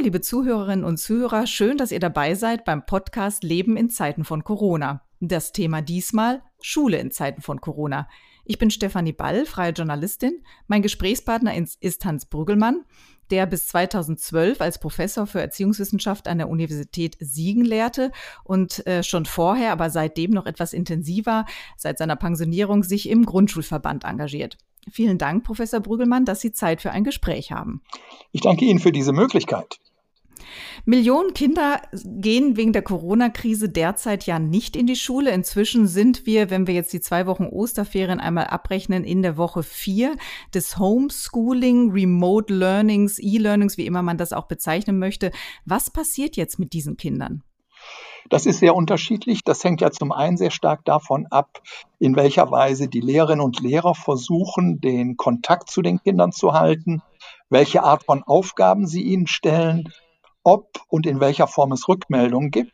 Liebe Zuhörerinnen und Zuhörer, schön, dass ihr dabei seid beim Podcast Leben in Zeiten von Corona. Das Thema diesmal Schule in Zeiten von Corona. Ich bin Stefanie Ball, freie Journalistin. Mein Gesprächspartner ist Hans Brüggelmann, der bis 2012 als Professor für Erziehungswissenschaft an der Universität Siegen lehrte und äh, schon vorher, aber seitdem noch etwas intensiver, seit seiner Pensionierung sich im Grundschulverband engagiert. Vielen Dank, Professor Brüggelmann, dass Sie Zeit für ein Gespräch haben. Ich danke Ihnen für diese Möglichkeit. Millionen Kinder gehen wegen der Corona-Krise derzeit ja nicht in die Schule. Inzwischen sind wir, wenn wir jetzt die zwei Wochen Osterferien einmal abrechnen, in der Woche vier des Homeschooling, Remote Learnings, E-Learnings, wie immer man das auch bezeichnen möchte. Was passiert jetzt mit diesen Kindern? Das ist sehr unterschiedlich. Das hängt ja zum einen sehr stark davon ab, in welcher Weise die Lehrerinnen und Lehrer versuchen, den Kontakt zu den Kindern zu halten, welche Art von Aufgaben sie ihnen stellen, ob und in welcher Form es Rückmeldungen gibt.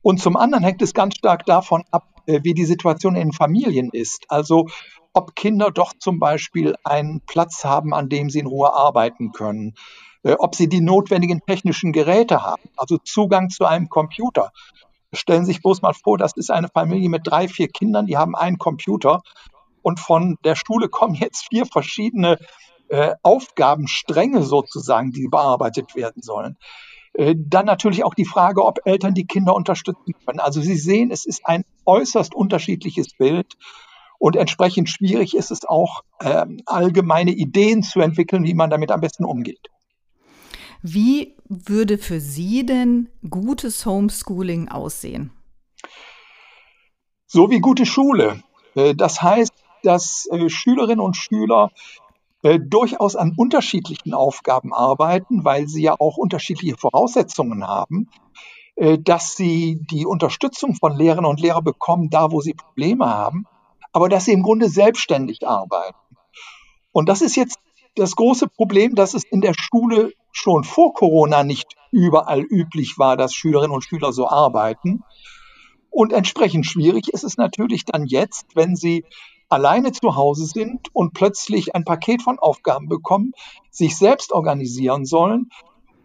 Und zum anderen hängt es ganz stark davon ab, äh, wie die Situation in Familien ist. Also ob Kinder doch zum Beispiel einen Platz haben, an dem sie in Ruhe arbeiten können, äh, ob sie die notwendigen technischen Geräte haben, also Zugang zu einem Computer. Stellen Sie sich bloß mal vor, das ist eine Familie mit drei, vier Kindern, die haben einen Computer und von der Schule kommen jetzt vier verschiedene äh, Aufgabenstränge sozusagen, die bearbeitet werden sollen. Äh, dann natürlich auch die Frage, ob Eltern die Kinder unterstützen können. Also Sie sehen, es ist ein äußerst unterschiedliches Bild und entsprechend schwierig ist es auch, äh, allgemeine Ideen zu entwickeln, wie man damit am besten umgeht. Wie würde für Sie denn gutes Homeschooling aussehen? So wie gute Schule. Äh, das heißt, dass Schülerinnen und Schüler äh, durchaus an unterschiedlichen Aufgaben arbeiten, weil sie ja auch unterschiedliche Voraussetzungen haben, dass sie die Unterstützung von Lehrerinnen und Lehrern bekommen, da wo sie Probleme haben, aber dass sie im Grunde selbstständig arbeiten. Und das ist jetzt das große Problem, dass es in der Schule schon vor Corona nicht überall üblich war, dass Schülerinnen und Schüler so arbeiten. Und entsprechend schwierig ist es natürlich dann jetzt, wenn sie alleine zu Hause sind und plötzlich ein Paket von Aufgaben bekommen, sich selbst organisieren sollen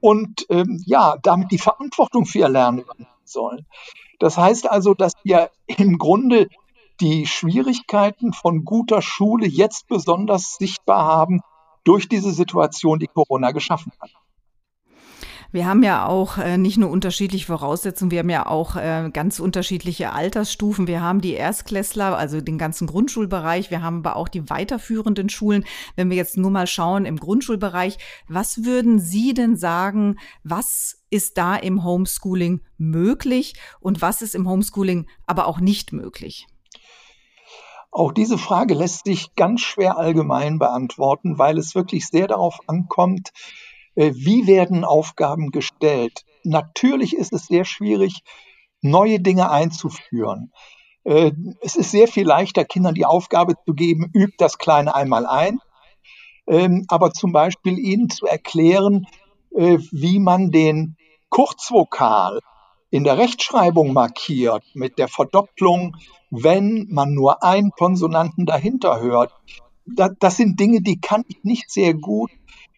und ähm, ja, damit die Verantwortung für ihr Lernen übernehmen sollen. Das heißt also, dass wir im Grunde die Schwierigkeiten von guter Schule jetzt besonders sichtbar haben durch diese Situation, die Corona geschaffen hat. Wir haben ja auch äh, nicht nur unterschiedliche Voraussetzungen, wir haben ja auch äh, ganz unterschiedliche Altersstufen. Wir haben die Erstklässler, also den ganzen Grundschulbereich. Wir haben aber auch die weiterführenden Schulen. Wenn wir jetzt nur mal schauen im Grundschulbereich, was würden Sie denn sagen, was ist da im Homeschooling möglich und was ist im Homeschooling aber auch nicht möglich? Auch diese Frage lässt sich ganz schwer allgemein beantworten, weil es wirklich sehr darauf ankommt, wie werden Aufgaben gestellt? Natürlich ist es sehr schwierig, neue Dinge einzuführen. Äh, es ist sehr viel leichter, Kindern die Aufgabe zu geben, übt das Kleine einmal ein. Ähm, aber zum Beispiel ihnen zu erklären, äh, wie man den Kurzvokal in der Rechtschreibung markiert mit der Verdopplung, wenn man nur einen Konsonanten dahinter hört. Das sind Dinge, die kann ich nicht sehr gut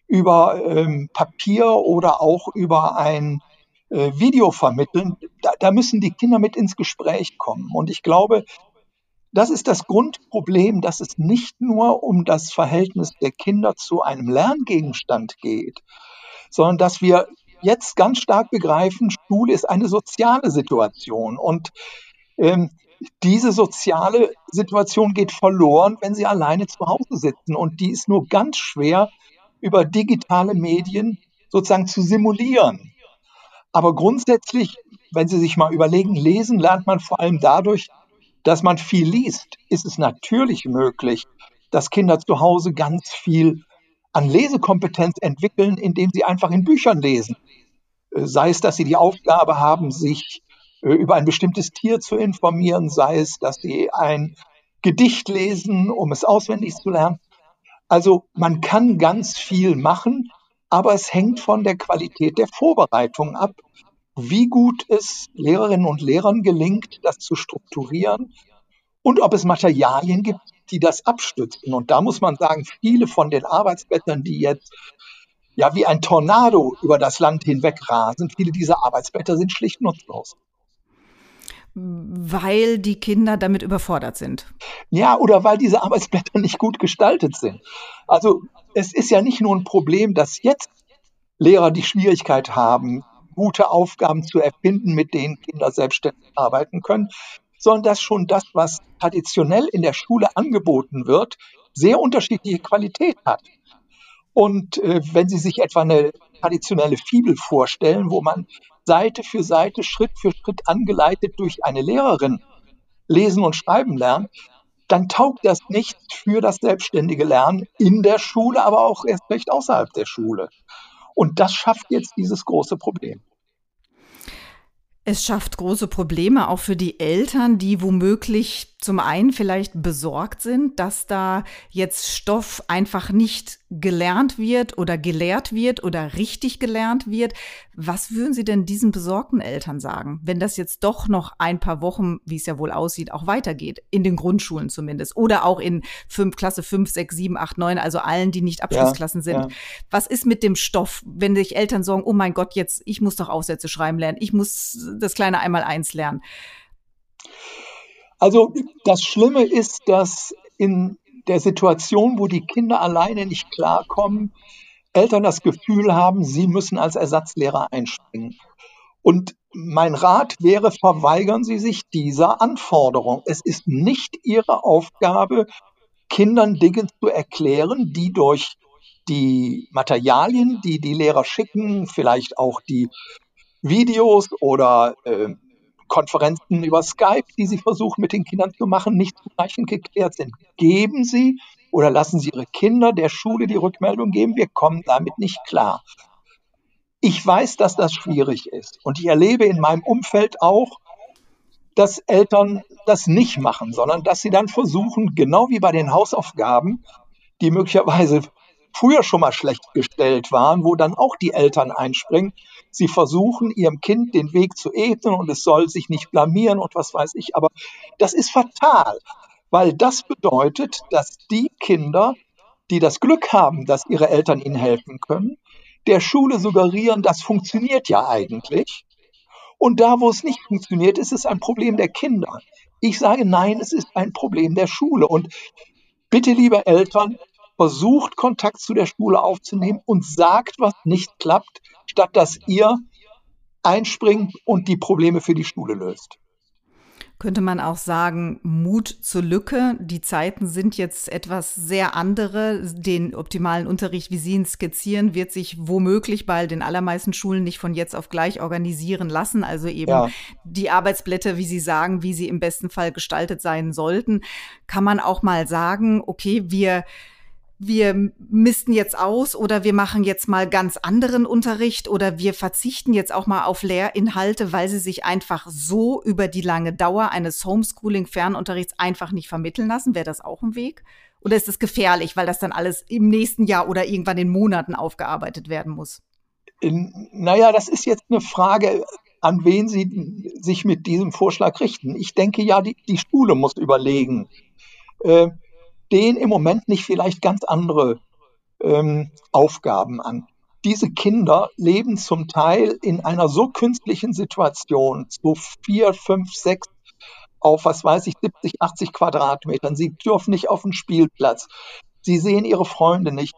über ähm, Papier oder auch über ein äh, Video vermitteln. Da, da müssen die Kinder mit ins Gespräch kommen. Und ich glaube, das ist das Grundproblem, dass es nicht nur um das Verhältnis der Kinder zu einem Lerngegenstand geht, sondern dass wir jetzt ganz stark begreifen, Schule ist eine soziale Situation. Und ähm, diese soziale Situation geht verloren, wenn sie alleine zu Hause sitzen. Und die ist nur ganz schwer über digitale Medien sozusagen zu simulieren. Aber grundsätzlich, wenn Sie sich mal überlegen, lesen lernt man vor allem dadurch, dass man viel liest. Ist es natürlich möglich, dass Kinder zu Hause ganz viel an Lesekompetenz entwickeln, indem sie einfach in Büchern lesen. Äh, sei es, dass sie die Aufgabe haben, sich äh, über ein bestimmtes Tier zu informieren, sei es, dass sie ein Gedicht lesen, um es auswendig zu lernen. Also man kann ganz viel machen, aber es hängt von der Qualität der Vorbereitung ab, wie gut es Lehrerinnen und Lehrern gelingt, das zu strukturieren und ob es Materialien gibt, die das abstützen. Und da muss man sagen, viele von den Arbeitsblättern, die jetzt ja wie ein Tornado über das Land hinweg rasen. Viele dieser Arbeitsblätter sind schlicht nutzlos. Weil die Kinder damit überfordert sind. Ja, oder weil diese Arbeitsblätter nicht gut gestaltet sind. Also es ist ja nicht nur ein Problem, dass jetzt Lehrer die Schwierigkeit haben, gute Aufgaben zu erfinden, mit denen Kinder selbstständig arbeiten können, sondern dass schon das, was traditionell in der Schule angeboten wird, sehr unterschiedliche Qualität hat. Und äh, wenn Sie sich etwa eine traditionelle Fibel vorstellen, wo man Seite für Seite, Schritt für Schritt angeleitet durch eine Lehrerin lesen und schreiben lernt, dann taugt das nicht für das selbstständige Lernen in der Schule, aber auch erst recht außerhalb der Schule. Und das schafft jetzt dieses große Problem. Es schafft große Probleme auch für die Eltern, die womöglich zum einen vielleicht besorgt sind, dass da jetzt Stoff einfach nicht gelernt wird oder gelehrt wird oder richtig gelernt wird. Was würden Sie denn diesen besorgten Eltern sagen, wenn das jetzt doch noch ein paar Wochen, wie es ja wohl aussieht, auch weitergeht, in den Grundschulen zumindest oder auch in fünf, Klasse 5, 6, 7, 8, 9, also allen, die nicht Abschlussklassen ja, sind. Ja. Was ist mit dem Stoff, wenn sich Eltern sagen, oh mein Gott, jetzt, ich muss doch Aufsätze schreiben lernen, ich muss das kleine einmal eins lernen? Also das Schlimme ist, dass in der Situation, wo die Kinder alleine nicht klarkommen, Eltern das Gefühl haben, sie müssen als Ersatzlehrer einspringen. Und mein Rat wäre, verweigern Sie sich dieser Anforderung. Es ist nicht Ihre Aufgabe, Kindern Dinge zu erklären, die durch die Materialien, die die Lehrer schicken, vielleicht auch die Videos oder äh, Konferenzen über Skype, die Sie versuchen mit den Kindern zu machen, nicht zureichend geklärt sind. Geben Sie oder lassen Sie Ihre Kinder der Schule die Rückmeldung geben, wir kommen damit nicht klar. Ich weiß, dass das schwierig ist und ich erlebe in meinem Umfeld auch, dass Eltern das nicht machen, sondern dass sie dann versuchen, genau wie bei den Hausaufgaben, die möglicherweise früher schon mal schlecht gestellt waren, wo dann auch die Eltern einspringen. Sie versuchen ihrem Kind den Weg zu ebnen und es soll sich nicht blamieren und was weiß ich. Aber das ist fatal, weil das bedeutet, dass die Kinder, die das Glück haben, dass ihre Eltern ihnen helfen können, der Schule suggerieren, das funktioniert ja eigentlich. Und da, wo es nicht funktioniert, ist es ein Problem der Kinder. Ich sage nein, es ist ein Problem der Schule. Und bitte, liebe Eltern, versucht Kontakt zu der Schule aufzunehmen und sagt, was nicht klappt, statt dass ihr einspringt und die Probleme für die Schule löst. Könnte man auch sagen, Mut zur Lücke. Die Zeiten sind jetzt etwas sehr andere. Den optimalen Unterricht, wie Sie ihn skizzieren, wird sich womöglich bei den allermeisten Schulen nicht von jetzt auf gleich organisieren lassen. Also eben ja. die Arbeitsblätter, wie Sie sagen, wie sie im besten Fall gestaltet sein sollten. Kann man auch mal sagen, okay, wir wir misten jetzt aus oder wir machen jetzt mal ganz anderen Unterricht oder wir verzichten jetzt auch mal auf Lehrinhalte, weil sie sich einfach so über die lange Dauer eines Homeschooling-Fernunterrichts einfach nicht vermitteln lassen. Wäre das auch ein Weg? Oder ist es gefährlich, weil das dann alles im nächsten Jahr oder irgendwann in Monaten aufgearbeitet werden muss? Naja, das ist jetzt eine Frage, an wen Sie sich mit diesem Vorschlag richten. Ich denke ja, die, die Schule muss überlegen. Äh, stehen im Moment nicht vielleicht ganz andere ähm, Aufgaben an. Diese Kinder leben zum Teil in einer so künstlichen Situation, so vier, fünf, sechs auf, was weiß ich, 70, 80 Quadratmetern. Sie dürfen nicht auf den Spielplatz. Sie sehen ihre Freunde nicht.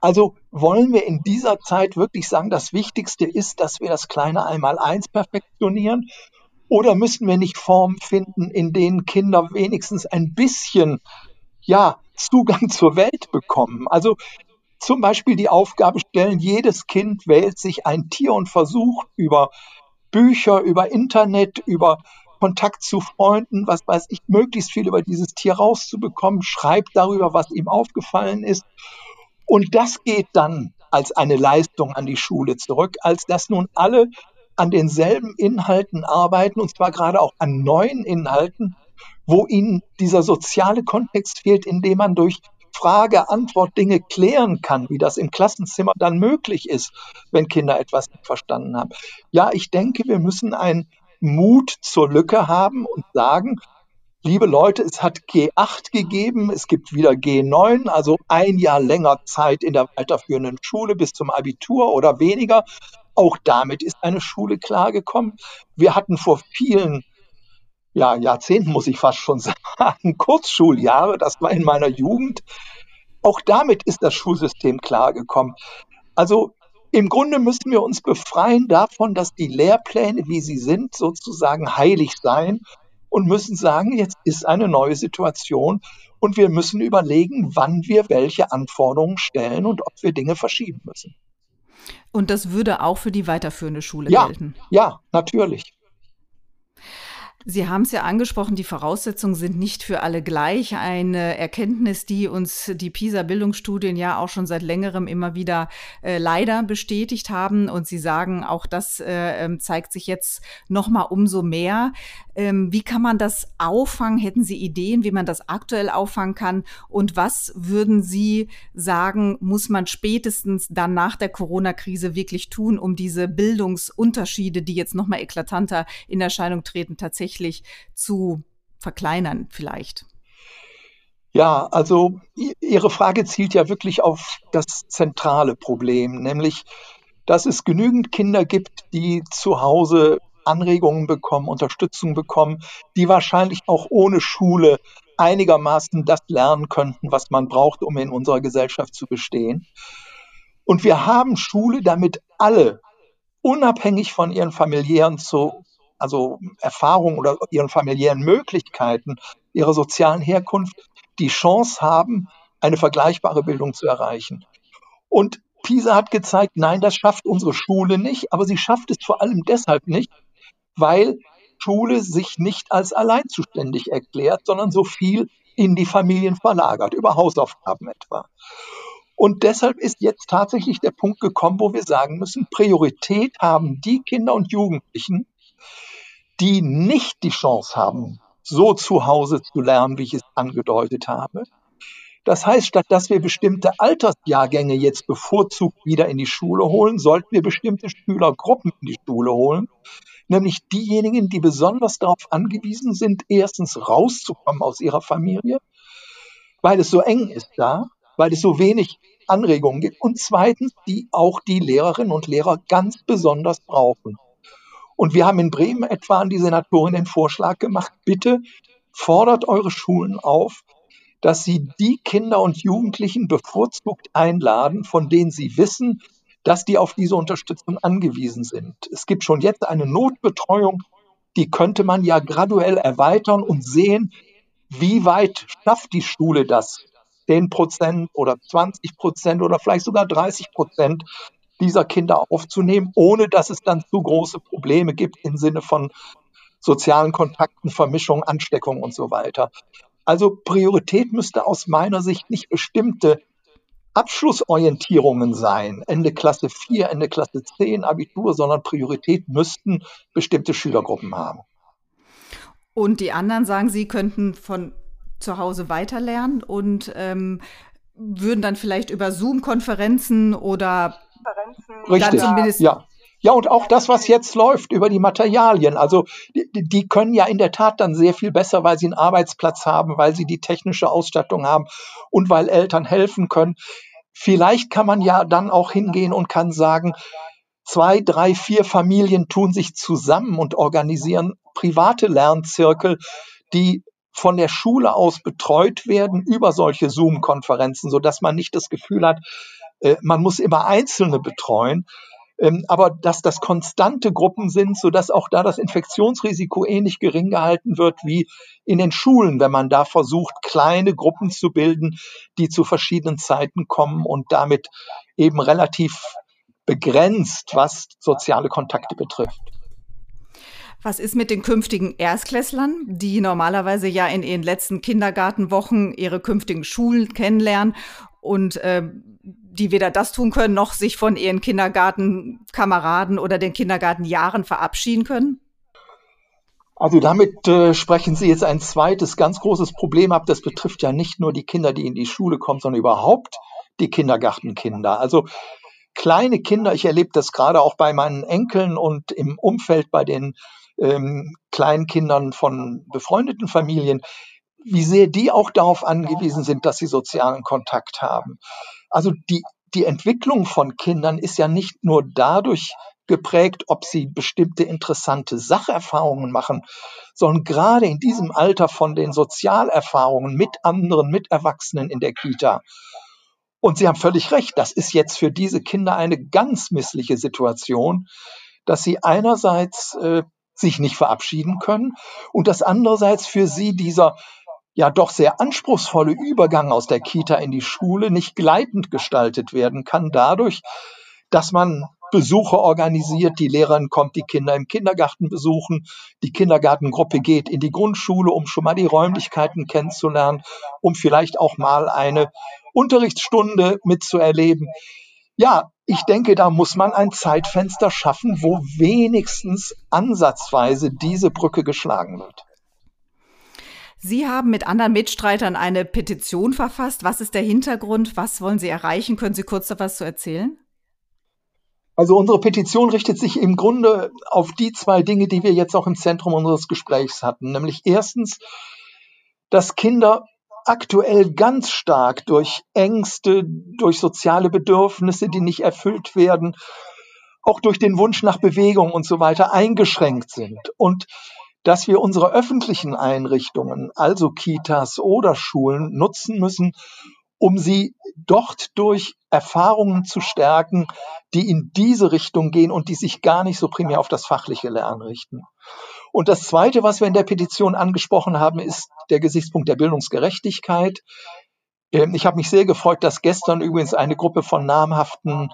Also wollen wir in dieser Zeit wirklich sagen, das Wichtigste ist, dass wir das kleine Einmaleins perfektionieren? Oder müssen wir nicht Formen finden, in denen Kinder wenigstens ein bisschen ja, Zugang zur Welt bekommen. Also zum Beispiel die Aufgabe stellen, jedes Kind wählt sich ein Tier und versucht über Bücher, über Internet, über Kontakt zu Freunden, was weiß ich, möglichst viel über dieses Tier rauszubekommen, schreibt darüber, was ihm aufgefallen ist. Und das geht dann als eine Leistung an die Schule zurück, als dass nun alle an denselben Inhalten arbeiten, und zwar gerade auch an neuen Inhalten, wo ihnen dieser soziale Kontext fehlt, in dem man durch Frage, Antwort Dinge klären kann, wie das im Klassenzimmer dann möglich ist, wenn Kinder etwas nicht verstanden haben. Ja, ich denke, wir müssen einen Mut zur Lücke haben und sagen, liebe Leute, es hat G8 gegeben, es gibt wieder G9, also ein Jahr länger Zeit in der weiterführenden Schule bis zum Abitur oder weniger. Auch damit ist eine Schule klargekommen. Wir hatten vor vielen ja, Jahrzehnten, muss ich fast schon sagen, Kurzschuljahre, das war in meiner Jugend. Auch damit ist das Schulsystem klargekommen. Also im Grunde müssen wir uns befreien davon, dass die Lehrpläne, wie sie sind, sozusagen heilig seien und müssen sagen, jetzt ist eine neue Situation und wir müssen überlegen, wann wir welche Anforderungen stellen und ob wir Dinge verschieben müssen. Und das würde auch für die weiterführende Schule ja, gelten? Ja, natürlich. Sie haben es ja angesprochen, die Voraussetzungen sind nicht für alle gleich. Eine Erkenntnis, die uns die PISA-Bildungsstudien ja auch schon seit längerem immer wieder äh, leider bestätigt haben. Und Sie sagen, auch das äh, ähm, zeigt sich jetzt noch mal umso mehr. Ähm, wie kann man das auffangen? Hätten Sie Ideen, wie man das aktuell auffangen kann? Und was würden Sie sagen, muss man spätestens dann nach der Corona-Krise wirklich tun, um diese Bildungsunterschiede, die jetzt noch mal eklatanter in Erscheinung treten, tatsächlich zu verkleinern vielleicht? Ja, also Ihre Frage zielt ja wirklich auf das zentrale Problem, nämlich, dass es genügend Kinder gibt, die zu Hause Anregungen bekommen, Unterstützung bekommen, die wahrscheinlich auch ohne Schule einigermaßen das lernen könnten, was man braucht, um in unserer Gesellschaft zu bestehen. Und wir haben Schule, damit alle, unabhängig von ihren familiären zu, also Erfahrungen oder ihren familiären Möglichkeiten, ihrer sozialen Herkunft, die Chance haben, eine vergleichbare Bildung zu erreichen. Und PISA hat gezeigt, nein, das schafft unsere Schule nicht, aber sie schafft es vor allem deshalb nicht, weil Schule sich nicht als allein zuständig erklärt, sondern so viel in die Familien verlagert, über Hausaufgaben etwa. Und deshalb ist jetzt tatsächlich der Punkt gekommen, wo wir sagen müssen, Priorität haben die Kinder und Jugendlichen, die nicht die Chance haben, so zu Hause zu lernen, wie ich es angedeutet habe. Das heißt, statt dass wir bestimmte Altersjahrgänge jetzt bevorzugt wieder in die Schule holen, sollten wir bestimmte Schülergruppen in die Schule holen, nämlich diejenigen, die besonders darauf angewiesen sind, erstens rauszukommen aus ihrer Familie, weil es so eng ist da, weil es so wenig Anregungen gibt und zweitens, die auch die Lehrerinnen und Lehrer ganz besonders brauchen. Und wir haben in Bremen etwa an die Senatorin den Vorschlag gemacht, bitte fordert eure Schulen auf, dass sie die Kinder und Jugendlichen bevorzugt einladen, von denen sie wissen, dass die auf diese Unterstützung angewiesen sind. Es gibt schon jetzt eine Notbetreuung, die könnte man ja graduell erweitern und sehen, wie weit schafft die Schule das? 10 Prozent oder 20 Prozent oder vielleicht sogar 30 Prozent dieser Kinder aufzunehmen, ohne dass es dann zu große Probleme gibt im Sinne von sozialen Kontakten, Vermischung, Ansteckung und so weiter. Also Priorität müsste aus meiner Sicht nicht bestimmte Abschlussorientierungen sein, Ende Klasse 4, Ende Klasse 10, Abitur, sondern Priorität müssten bestimmte Schülergruppen haben. Und die anderen sagen, sie könnten von zu Hause weiterlernen und ähm, würden dann vielleicht über Zoom-Konferenzen oder Richtig, ja. Ja, und auch das, was jetzt läuft über die Materialien. Also die, die, können ja in der Tat dann sehr viel besser, weil sie einen Arbeitsplatz haben, weil sie die technische Ausstattung haben und weil Eltern helfen können. Vielleicht kann man ja dann auch hingehen und kann sagen, zwei, drei, vier Familien tun sich zusammen und organisieren private Lernzirkel, die von der Schule aus betreut werden über solche Zoom-Konferenzen, so dass man nicht das Gefühl hat, äh, man muss immer Einzelne betreuen, aber dass das konstante Gruppen sind, so dass auch da das Infektionsrisiko ähnlich gering gehalten wird wie in den Schulen, wenn man da versucht, kleine Gruppen zu bilden, die zu verschiedenen Zeiten kommen und damit eben relativ begrenzt, was soziale Kontakte betrifft. Was ist mit den künftigen Erstklässlern, die normalerweise ja in ihren letzten Kindergartenwochen ihre künftigen Schulen kennenlernen und äh, die weder das tun können, noch sich von ihren Kindergartenkameraden oder den Kindergartenjahren verabschieden können? Also damit äh, sprechen Sie jetzt ein zweites ganz großes Problem ab. Das betrifft ja nicht nur die Kinder, die in die Schule kommen, sondern überhaupt die Kindergartenkinder. Also kleine Kinder, ich erlebe das gerade auch bei meinen Enkeln und im Umfeld bei den ähm, Kleinkindern von befreundeten Familien, wie sehr die auch darauf angewiesen sind, dass sie sozialen Kontakt haben. Also die, die Entwicklung von Kindern ist ja nicht nur dadurch geprägt, ob sie bestimmte interessante Sacherfahrungen machen, sondern gerade in diesem Alter von den Sozialerfahrungen mit anderen Miterwachsenen in der Kita. Und Sie haben völlig recht, das ist jetzt für diese Kinder eine ganz missliche Situation, dass sie einerseits äh, sich nicht verabschieden können und dass andererseits für sie dieser ja doch sehr anspruchsvolle Übergang aus der Kita in die Schule nicht gleitend gestaltet werden kann, dadurch, dass man Besuche organisiert, die Lehrerin kommt die Kinder im Kindergarten besuchen, die Kindergartengruppe geht in die Grundschule, um schon mal die Räumlichkeiten kennenzulernen, um vielleicht auch mal eine Unterrichtsstunde mitzuerleben. Ja, ich denke, da muss man ein Zeitfenster schaffen, wo wenigstens ansatzweise diese Brücke geschlagen wird. Sie haben mit anderen Mitstreitern eine Petition verfasst. Was ist der Hintergrund? Was wollen Sie erreichen? Können Sie kurz etwas zu erzählen? Also unsere Petition richtet sich im Grunde auf die zwei Dinge, die wir jetzt auch im Zentrum unseres Gesprächs hatten. Nämlich erstens, dass Kinder aktuell ganz stark durch Ängste, durch soziale Bedürfnisse, die nicht erfüllt werden, auch durch den Wunsch nach Bewegung und so weiter eingeschränkt sind. Und dass wir unsere öffentlichen Einrichtungen, also Kitas oder Schulen, nutzen müssen, um sie dort durch Erfahrungen zu stärken, die in diese Richtung gehen und die sich gar nicht so primär auf das fachliche Lernen richten. Und das Zweite, was wir in der Petition angesprochen haben, ist der Gesichtspunkt der Bildungsgerechtigkeit. Ähm, ich habe mich sehr gefreut, dass gestern übrigens eine Gruppe von namhaften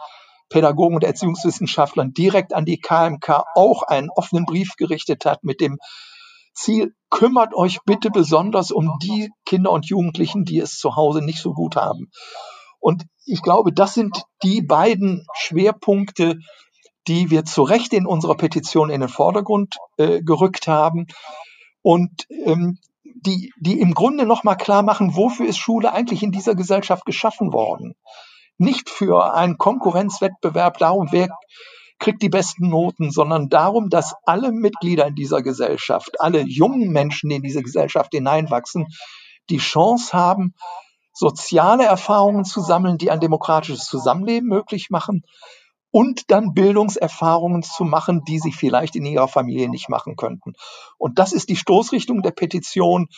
Pädagogen und Erziehungswissenschaftlern direkt an die KMK auch einen offenen Brief gerichtet hat mit dem Ziel, kümmert euch bitte besonders um die Kinder und Jugendlichen, die es zu Hause nicht so gut haben. Und ich glaube, das sind die beiden Schwerpunkte, die wir zu Recht in unserer Petition in den Vordergrund äh, gerückt haben und ähm, die, die im Grunde nochmal klar machen, wofür ist Schule eigentlich in dieser Gesellschaft geschaffen worden nicht für einen Konkurrenzwettbewerb darum, wer kriegt die besten Noten, sondern darum, dass alle Mitglieder in dieser Gesellschaft, alle jungen Menschen, die in diese Gesellschaft hineinwachsen, die Chance haben, soziale Erfahrungen zu sammeln, die ein demokratisches Zusammenleben möglich machen und dann Bildungserfahrungen zu machen, die sie vielleicht in ihrer Familie nicht machen könnten. Und das ist die Stoßrichtung der Petition,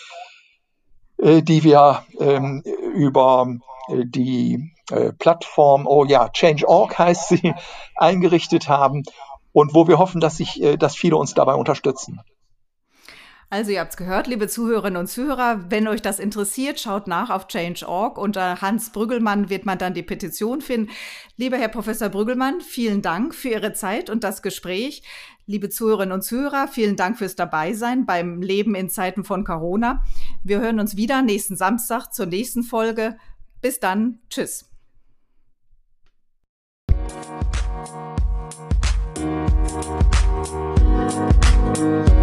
äh, die wir ähm, über äh, die äh, Plattform, oh ja, Change.org heißt sie, eingerichtet haben und wo wir hoffen, dass sich, äh, dass viele uns dabei unterstützen. Also ihr habt es gehört, liebe Zuhörerinnen und Zuhörer, wenn euch das interessiert, schaut nach auf Change.org. Unter Hans Brüggelmann wird man dann die Petition finden. Lieber Herr Professor Brüggelmann, vielen Dank für Ihre Zeit und das Gespräch. Liebe Zuhörerinnen und Zuhörer, vielen Dank fürs Dabeisein beim Leben in Zeiten von Corona. Wir hören uns wieder nächsten Samstag zur nächsten Folge. Bis dann. Tschüss. Bye.